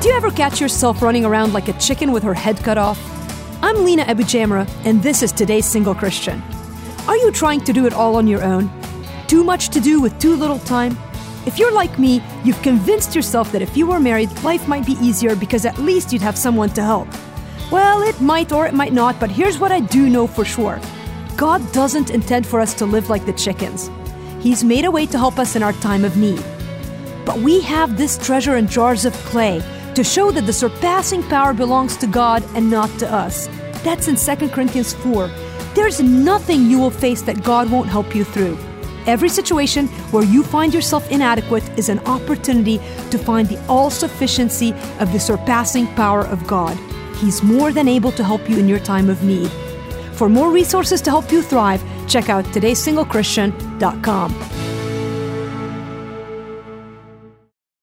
Do you ever catch yourself running around like a chicken with her head cut off? I'm Lina AbuJamra, and this is today's Single Christian. Are you trying to do it all on your own? Too much to do with too little time? If you're like me, you've convinced yourself that if you were married, life might be easier because at least you'd have someone to help. Well, it might or it might not, but here's what I do know for sure God doesn't intend for us to live like the chickens. He's made a way to help us in our time of need. But we have this treasure in jars of clay to show that the surpassing power belongs to God and not to us. That's in 2 Corinthians 4. There's nothing you will face that God won't help you through. Every situation where you find yourself inadequate is an opportunity to find the all sufficiency of the surpassing power of God. He's more than able to help you in your time of need. For more resources to help you thrive, check out todaysinglechristian.com.